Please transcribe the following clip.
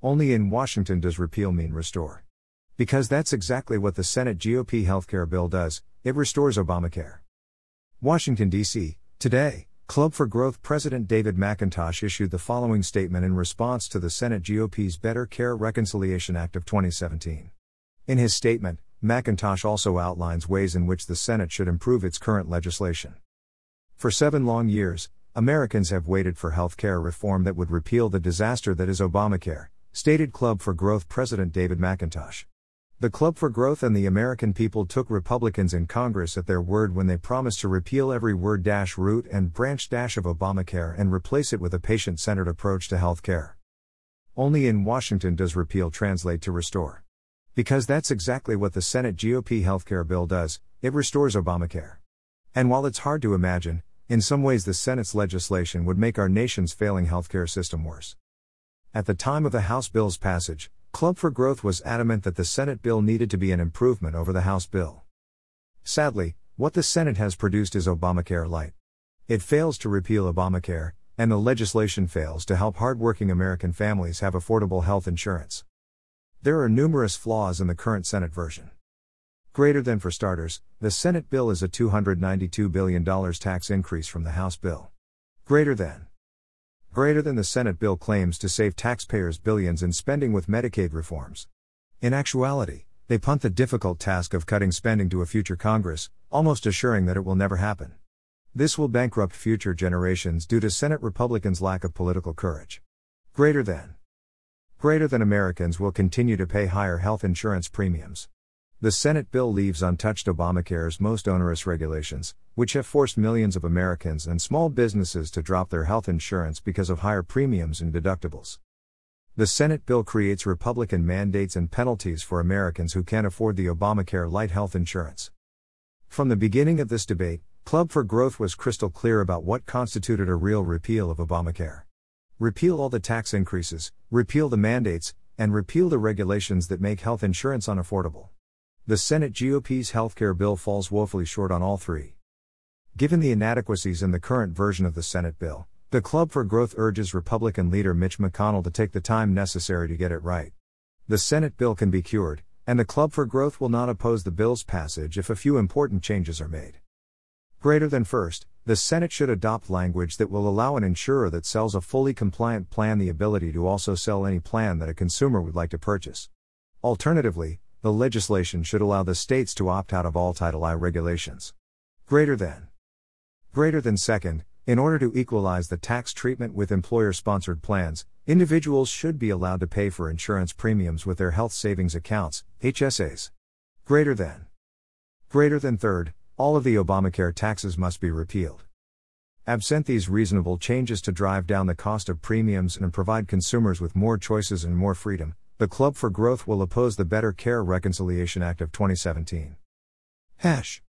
Only in Washington does repeal mean restore. Because that's exactly what the Senate GOP healthcare bill does it restores Obamacare. Washington, D.C., today. Club for Growth President David McIntosh issued the following statement in response to the Senate GOP's Better Care Reconciliation Act of 2017. In his statement, McIntosh also outlines ways in which the Senate should improve its current legislation. For seven long years, Americans have waited for health care reform that would repeal the disaster that is Obamacare, stated Club for Growth President David McIntosh. The Club for Growth and the American people took Republicans in Congress at their word when they promised to repeal every word dash root and branch dash of Obamacare and replace it with a patient centered approach to health care. Only in Washington does repeal translate to restore. Because that's exactly what the Senate GOP healthcare bill does it restores Obamacare. And while it's hard to imagine, in some ways the Senate's legislation would make our nation's failing healthcare system worse. At the time of the House bill's passage, Club for Growth was adamant that the Senate bill needed to be an improvement over the House bill. Sadly, what the Senate has produced is Obamacare Light. It fails to repeal Obamacare, and the legislation fails to help hardworking American families have affordable health insurance. There are numerous flaws in the current Senate version. Greater than for starters, the Senate bill is a $292 billion tax increase from the House bill. Greater than greater than the Senate bill claims to save taxpayers billions in spending with Medicaid reforms. In actuality, they punt the difficult task of cutting spending to a future Congress, almost assuring that it will never happen. This will bankrupt future generations due to Senate Republicans' lack of political courage. Greater than. Greater than Americans will continue to pay higher health insurance premiums. The Senate bill leaves untouched Obamacare's most onerous regulations, which have forced millions of Americans and small businesses to drop their health insurance because of higher premiums and deductibles. The Senate bill creates Republican mandates and penalties for Americans who can't afford the Obamacare light health insurance. From the beginning of this debate, Club for Growth was crystal clear about what constituted a real repeal of Obamacare. Repeal all the tax increases, repeal the mandates, and repeal the regulations that make health insurance unaffordable. The Senate GOP's healthcare bill falls woefully short on all three. Given the inadequacies in the current version of the Senate bill, the Club for Growth urges Republican leader Mitch McConnell to take the time necessary to get it right. The Senate bill can be cured, and the Club for Growth will not oppose the bill's passage if a few important changes are made. Greater than first, the Senate should adopt language that will allow an insurer that sells a fully compliant plan the ability to also sell any plan that a consumer would like to purchase. Alternatively, the legislation should allow the states to opt out of all Title I regulations. Greater than. Greater than second, in order to equalize the tax treatment with employer sponsored plans, individuals should be allowed to pay for insurance premiums with their health savings accounts, HSAs. Greater than. Greater than third, all of the Obamacare taxes must be repealed. Absent these reasonable changes to drive down the cost of premiums and provide consumers with more choices and more freedom, the Club for Growth will oppose the Better Care Reconciliation Act of 2017. Hash.